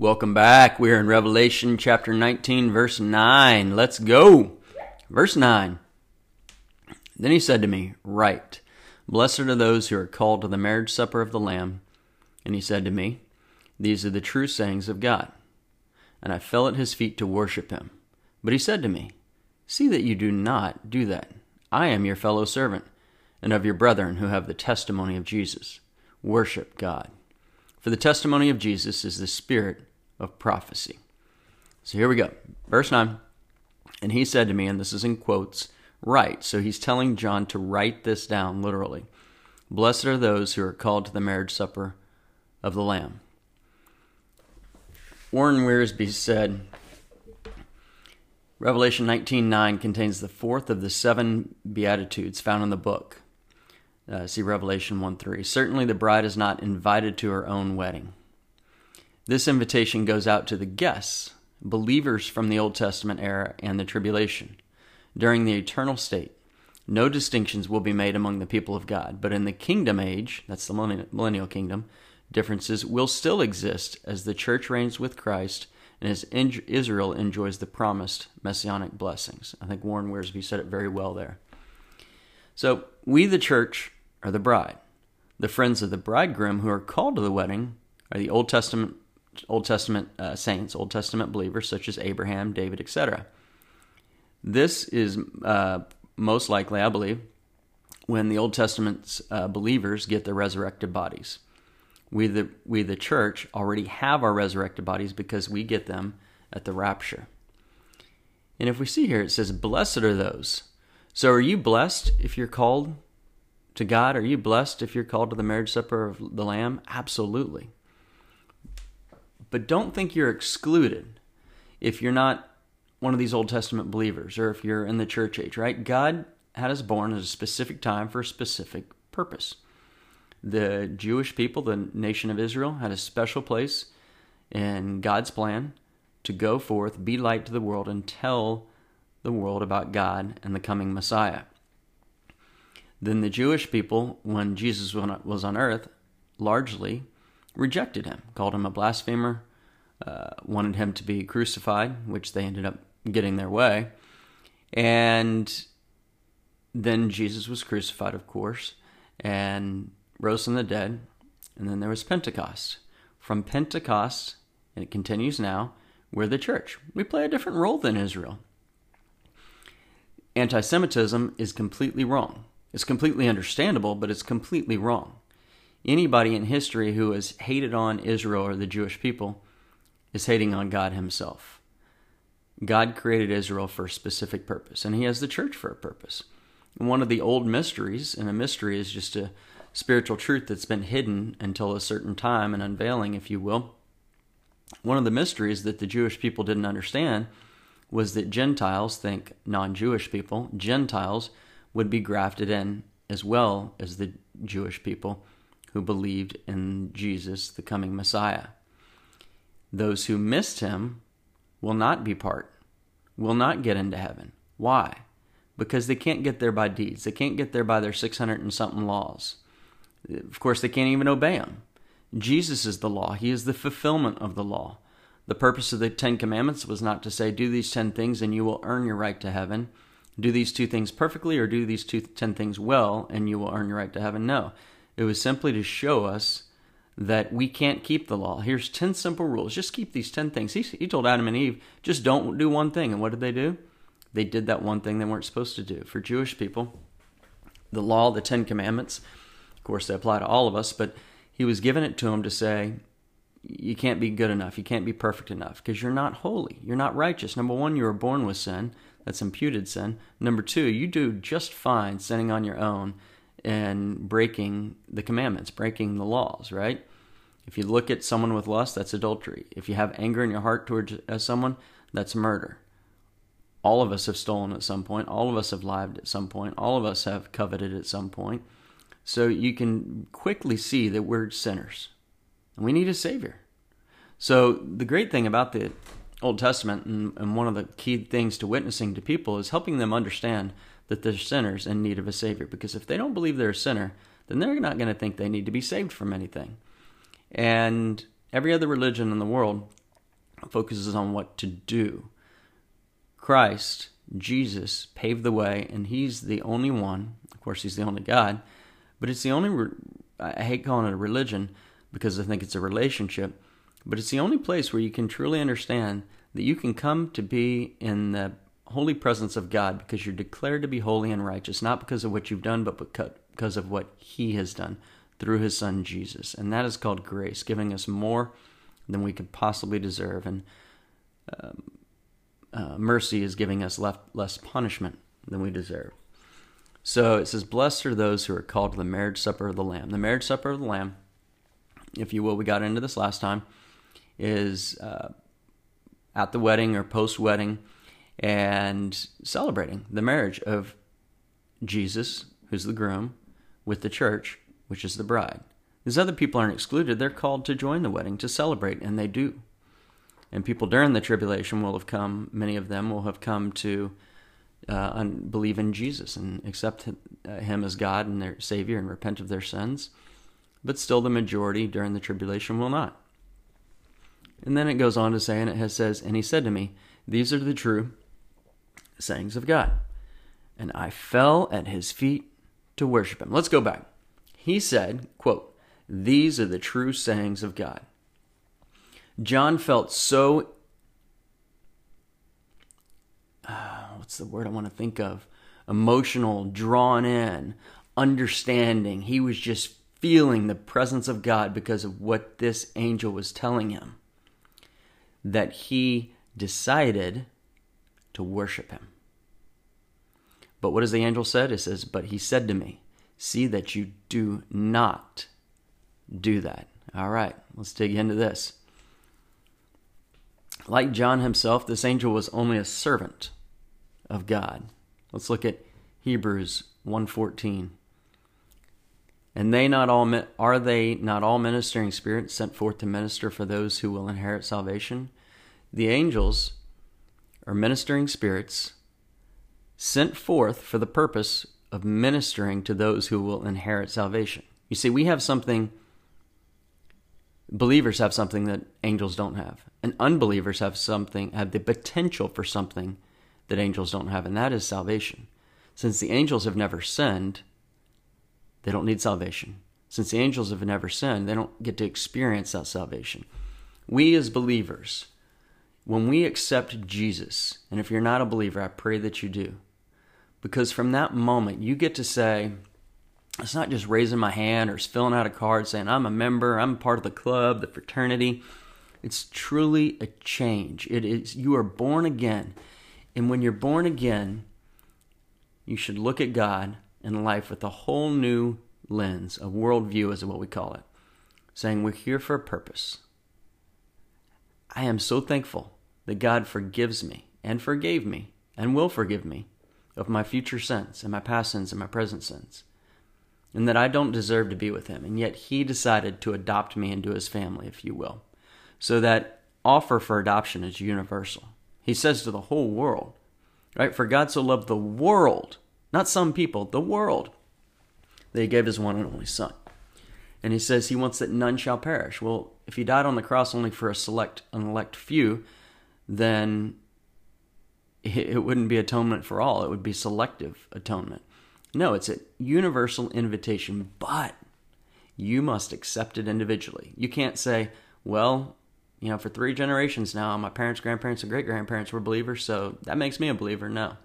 Welcome back. We're in Revelation chapter 19, verse 9. Let's go. Verse 9. Then he said to me, Write, Blessed are those who are called to the marriage supper of the Lamb. And he said to me, These are the true sayings of God. And I fell at his feet to worship him. But he said to me, See that you do not do that. I am your fellow servant, and of your brethren who have the testimony of Jesus. Worship God. For the testimony of Jesus is the spirit of prophecy. So here we go. Verse 9. And he said to me, and this is in quotes, write. So he's telling John to write this down literally. Blessed are those who are called to the marriage supper of the Lamb. Warren Wiersbe said, Revelation 19:9 contains the fourth of the seven beatitudes found in the book. Uh, see Revelation 1:3. Certainly the bride is not invited to her own wedding. This invitation goes out to the guests, believers from the Old Testament era and the tribulation. During the eternal state, no distinctions will be made among the people of God, but in the kingdom age, that's the millennial kingdom, differences will still exist as the church reigns with Christ and as Israel enjoys the promised messianic blessings. I think Warren Wiersbe said it very well there. So, we, the church, are the bride. The friends of the bridegroom who are called to the wedding are the Old Testament Old Testament uh, saints, Old Testament believers such as Abraham, David, etc. This is uh, most likely, I believe, when the Old Testament's uh, believers get their resurrected bodies. We the we the church already have our resurrected bodies because we get them at the rapture. And if we see here, it says, "Blessed are those." So, are you blessed if you're called to God? Are you blessed if you're called to the marriage supper of the Lamb? Absolutely. But don't think you're excluded if you're not one of these Old Testament believers or if you're in the church age, right? God had us born at a specific time for a specific purpose. The Jewish people, the nation of Israel, had a special place in God's plan to go forth, be light to the world, and tell the world about God and the coming Messiah. Then the Jewish people, when Jesus was on earth, largely rejected him, called him a blasphemer, uh, wanted him to be crucified, which they ended up getting their way. And then Jesus was crucified, of course, and rose from the dead. And then there was Pentecost. From Pentecost, and it continues now, we're the church. We play a different role than Israel. Anti Semitism is completely wrong. It's completely understandable, but it's completely wrong anybody in history who has hated on Israel or the Jewish people is hating on God Himself. God created Israel for a specific purpose, and He has the church for a purpose. And one of the old mysteries, and a mystery is just a spiritual truth that's been hidden until a certain time, an unveiling, if you will. One of the mysteries that the Jewish people didn't understand was that Gentiles, think non Jewish people, Gentiles would be grafted in as well as the Jewish people who believed in Jesus, the coming Messiah. Those who missed him will not be part, will not get into heaven. Why? Because they can't get there by deeds. They can't get there by their 600 and something laws. Of course, they can't even obey them. Jesus is the law, He is the fulfillment of the law. The purpose of the Ten Commandments was not to say, do these 10 things and you will earn your right to heaven. Do these two things perfectly or do these two, 10 things well and you will earn your right to heaven. No. It was simply to show us that we can't keep the law. Here's 10 simple rules. Just keep these 10 things. He, he told Adam and Eve, just don't do one thing. And what did they do? They did that one thing they weren't supposed to do. For Jewish people, the law, the 10 commandments, of course, they apply to all of us, but he was giving it to them to say, you can't be good enough. You can't be perfect enough because you're not holy. You're not righteous. Number one, you were born with sin. That's imputed sin. Number two, you do just fine sinning on your own and breaking the commandments, breaking the laws, right? If you look at someone with lust, that's adultery. If you have anger in your heart towards someone, that's murder. All of us have stolen at some point. All of us have lied at some point. All of us have coveted at some point. So you can quickly see that we're sinners and we need a Savior. So the great thing about the Old Testament and, and one of the key things to witnessing to people is helping them understand that they're sinners in need of a Savior. Because if they don't believe they're a sinner, then they're not going to think they need to be saved from anything. And every other religion in the world focuses on what to do. Christ, Jesus, paved the way, and He's the only one. Of course, He's the only God, but it's the only. Re- I hate calling it a religion because I think it's a relationship, but it's the only place where you can truly understand that you can come to be in the holy presence of God because you're declared to be holy and righteous, not because of what you've done, but because of what He has done through His Son Jesus. And that is called grace, giving us more than we could possibly deserve. And um, uh, mercy is giving us less, less punishment than we deserve. So it says, Blessed are those who are called to the marriage supper of the Lamb. The marriage supper of the Lamb, if you will, we got into this last time, is uh, at the wedding or post wedding and celebrating the marriage of Jesus, who's the groom, with the church, which is the bride. These other people aren't excluded. They're called to join the wedding, to celebrate, and they do. And people during the tribulation will have come, many of them will have come to uh, believe in Jesus and accept uh, Him as God and their Savior and repent of their sins. But still, the majority during the tribulation will not. And then it goes on to say, and it has, says, And He said to me, These are the true sayings of God. And I fell at His feet to worship Him. Let's go back. He said, quote, These are the true sayings of God. John felt so uh, what's the word I want to think of? Emotional, drawn in, understanding. He was just feeling the presence of God because of what this angel was telling him. That he decided to worship him. But what does the angel said? It says, But he said to me, See that you do not do that. All right, let's dig into this. Like John himself, this angel was only a servant of God. Let's look at Hebrews 1:14. And they not all are they not all ministering spirits sent forth to minister for those who will inherit salvation? The angels are ministering spirits sent forth for the purpose of ministering to those who will inherit salvation. You see, we have something believers have something that angels don't have. And unbelievers have something have the potential for something that angels don't have, and that is salvation. Since the angels have never sinned, they don't need salvation. Since the angels have never sinned, they don't get to experience that salvation. We as believers, when we accept Jesus, and if you're not a believer, I pray that you do. Because from that moment, you get to say, it's not just raising my hand or filling out a card saying, I'm a member, I'm part of the club, the fraternity. It's truly a change. It is you are born again. And when you're born again, you should look at God and life with a whole new lens, a worldview is what we call it, saying we're here for a purpose. I am so thankful that God forgives me and forgave me and will forgive me of my future sins and my past sins and my present sins, and that I don't deserve to be with Him, and yet He decided to adopt me into His family, if you will. So that offer for adoption is universal. He says to the whole world, right? For God so loved the world, not some people, the world, that he gave his one and only Son. And he says he wants that none shall perish. Well, if he died on the cross only for a select, an elect few, then it wouldn't be atonement for all. It would be selective atonement. No, it's a universal invitation, but you must accept it individually. You can't say, well, you know, for three generations now, my parents, grandparents, and great grandparents were believers, so that makes me a believer. No.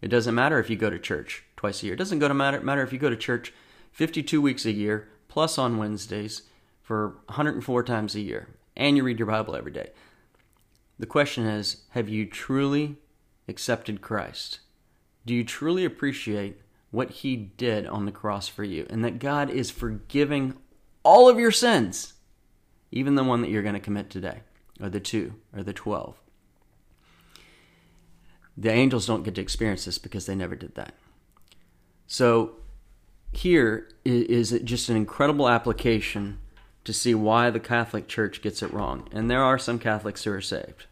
It doesn't matter if you go to church twice a year. It doesn't go to matter, matter if you go to church 52 weeks a year, plus on Wednesdays, for 104 times a year, and you read your Bible every day. The question is have you truly accepted Christ? Do you truly appreciate what he did on the cross for you and that God is forgiving all of your sins? even the one that you're going to commit today, or the two, or the 12. The angels don't get to experience this because they never did that. So, here is just an incredible application to see why the Catholic Church gets it wrong. And there are some Catholics who are saved,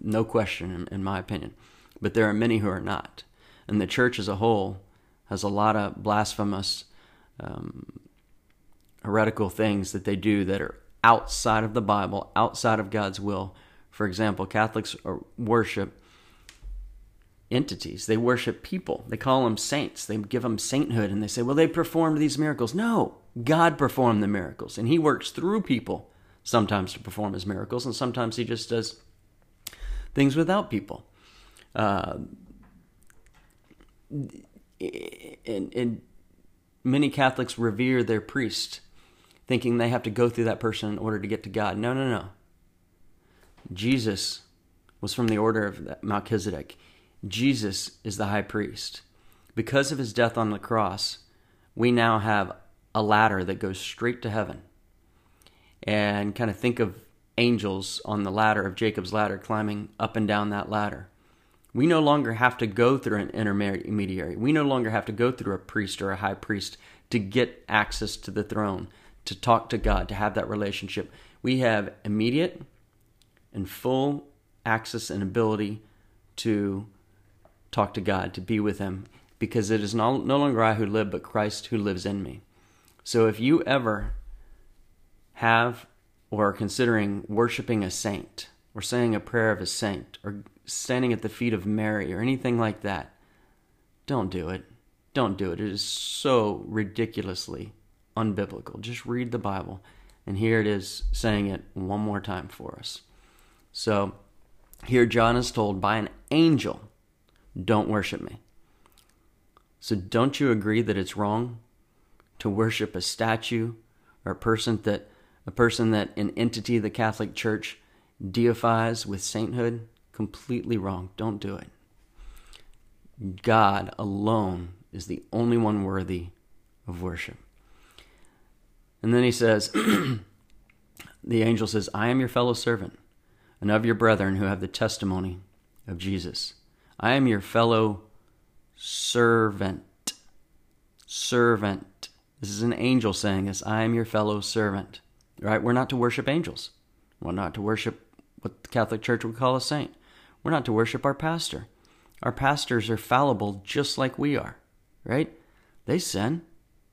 no question, in my opinion. But there are many who are not. And the church as a whole has a lot of blasphemous, um, heretical things that they do that are outside of the Bible, outside of God's will. For example, Catholics worship entities. They worship people. They call them saints. They give them sainthood and they say, well, they performed these miracles. No, God performed the miracles and He works through people sometimes to perform His miracles and sometimes He just does things without people. Uh, and, and many Catholics revere their priest, thinking they have to go through that person in order to get to God. No, no, no. Jesus was from the order of Melchizedek. Jesus is the high priest. Because of his death on the cross, we now have a ladder that goes straight to heaven. And kind of think of angels on the ladder of Jacob's ladder climbing up and down that ladder. We no longer have to go through an intermediary. We no longer have to go through a priest or a high priest to get access to the throne, to talk to God, to have that relationship. We have immediate and full access and ability to talk to God, to be with Him, because it is no, no longer I who live, but Christ who lives in me. So if you ever have or considering worshiping a saint, or saying a prayer of a saint, or standing at the feet of Mary, or anything like that, don't do it. Don't do it. It is so ridiculously unbiblical. Just read the Bible. And here it is saying it one more time for us. So here John is told by an angel, don't worship me. So don't you agree that it's wrong to worship a statue or a person that a person that an entity the Catholic Church deifies with sainthood? Completely wrong. Don't do it. God alone is the only one worthy of worship. And then he says, the angel says, I am your fellow servant and of your brethren who have the testimony of Jesus. I am your fellow servant. Servant. This is an angel saying this. I am your fellow servant. Right? We're not to worship angels. We're not to worship what the Catholic Church would call a saint. We're not to worship our pastor. Our pastors are fallible just like we are, right? They sin.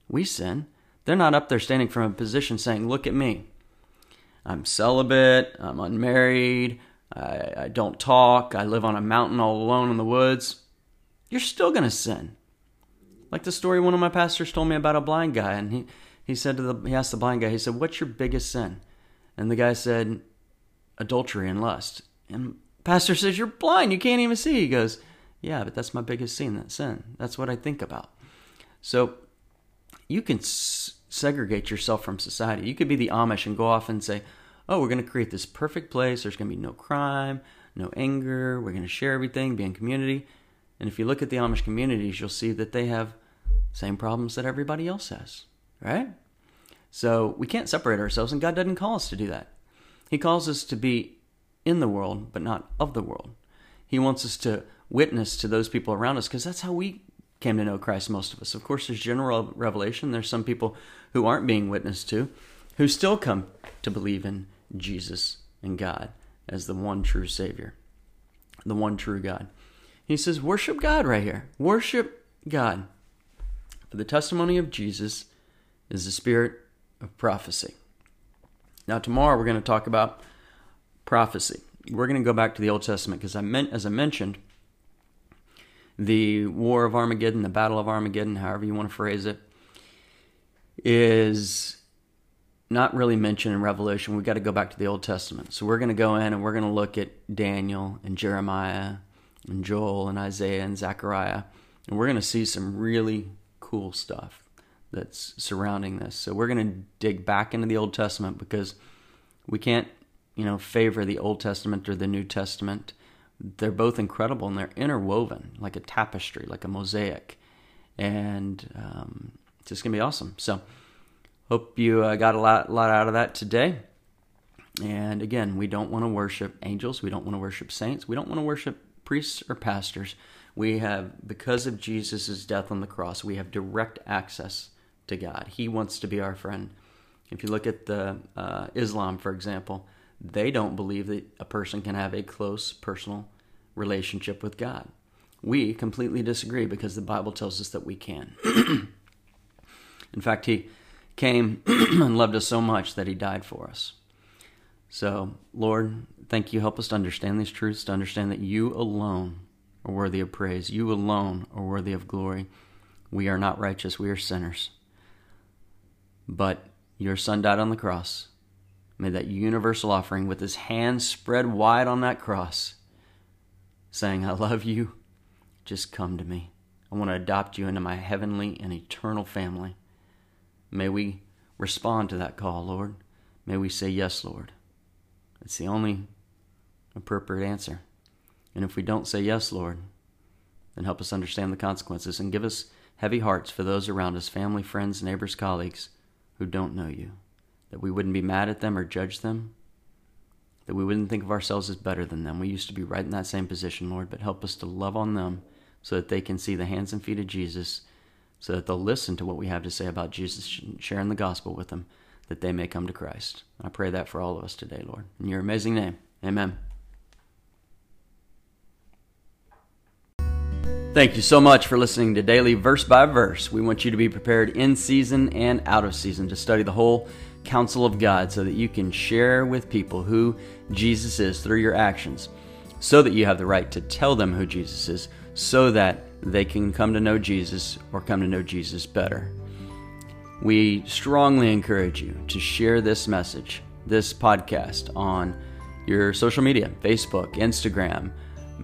We sin. They're not up there standing from a position saying, Look at me. I'm celibate. I'm unmarried. I, I don't talk. I live on a mountain all alone in the woods. You're still going to sin. Like the story one of my pastors told me about a blind guy, and he, he said to the he asked the blind guy, he said, "What's your biggest sin?" And the guy said, "Adultery and lust." And pastor says, "You're blind. You can't even see." He goes, "Yeah, but that's my biggest sin. That sin. That's what I think about." So you can s- segregate yourself from society. You could be the Amish and go off and say, "Oh, we're going to create this perfect place. There's going to be no crime, no anger. We're going to share everything, be in community." And if you look at the Amish communities, you'll see that they have same problems that everybody else has, right? So we can't separate ourselves, and God doesn't call us to do that. He calls us to be in the world, but not of the world. He wants us to witness to those people around us because that's how we came to know Christ, most of us. Of course, there's general revelation. There's some people who aren't being witnessed to who still come to believe in Jesus and God as the one true Savior, the one true God. He says, Worship God right here. Worship God. For the testimony of Jesus is the spirit of prophecy. Now, tomorrow we're going to talk about prophecy. We're going to go back to the Old Testament because I meant, as I mentioned, the War of Armageddon, the Battle of Armageddon, however you want to phrase it, is not really mentioned in Revelation. We've got to go back to the Old Testament. So we're going to go in and we're going to look at Daniel and Jeremiah and Joel and Isaiah and Zechariah. And we're going to see some really cool stuff that's surrounding this. So we're going to dig back into the Old Testament because we can't, you know, favor the Old Testament or the New Testament they're both incredible and they're interwoven like a tapestry, like a mosaic, and um, it's just gonna be awesome. So, hope you uh, got a lot, lot out of that today. And again, we don't want to worship angels. We don't want to worship saints. We don't want to worship priests or pastors. We have, because of Jesus' death on the cross, we have direct access to God. He wants to be our friend. If you look at the uh, Islam, for example, they don't believe that a person can have a close personal relationship with God. We completely disagree because the Bible tells us that we can. In fact, He came and loved us so much that He died for us. So, Lord, thank you. Help us to understand these truths, to understand that you alone are worthy of praise. You alone are worthy of glory. We are not righteous, we are sinners. But your Son died on the cross, made that universal offering with his hands spread wide on that cross, saying, I love you. Just come to me. I want to adopt you into my heavenly and eternal family. May we respond to that call, Lord. May we say, Yes, Lord. It's the only appropriate answer. And if we don't say yes, Lord, then help us understand the consequences and give us heavy hearts for those around us, family, friends, neighbors, colleagues who don't know you. That we wouldn't be mad at them or judge them. That we wouldn't think of ourselves as better than them. We used to be right in that same position, Lord, but help us to love on them so that they can see the hands and feet of Jesus, so that they'll listen to what we have to say about Jesus, sharing the gospel with them, that they may come to Christ. I pray that for all of us today, Lord. In your amazing name, amen. Thank you so much for listening to Daily Verse by Verse. We want you to be prepared in season and out of season to study the whole counsel of God so that you can share with people who Jesus is through your actions, so that you have the right to tell them who Jesus is, so that they can come to know Jesus or come to know Jesus better. We strongly encourage you to share this message, this podcast, on your social media Facebook, Instagram,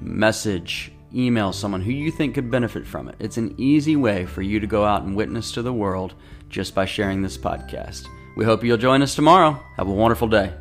message, email someone who you think could benefit from it. It's an easy way for you to go out and witness to the world just by sharing this podcast. We hope you'll join us tomorrow. Have a wonderful day.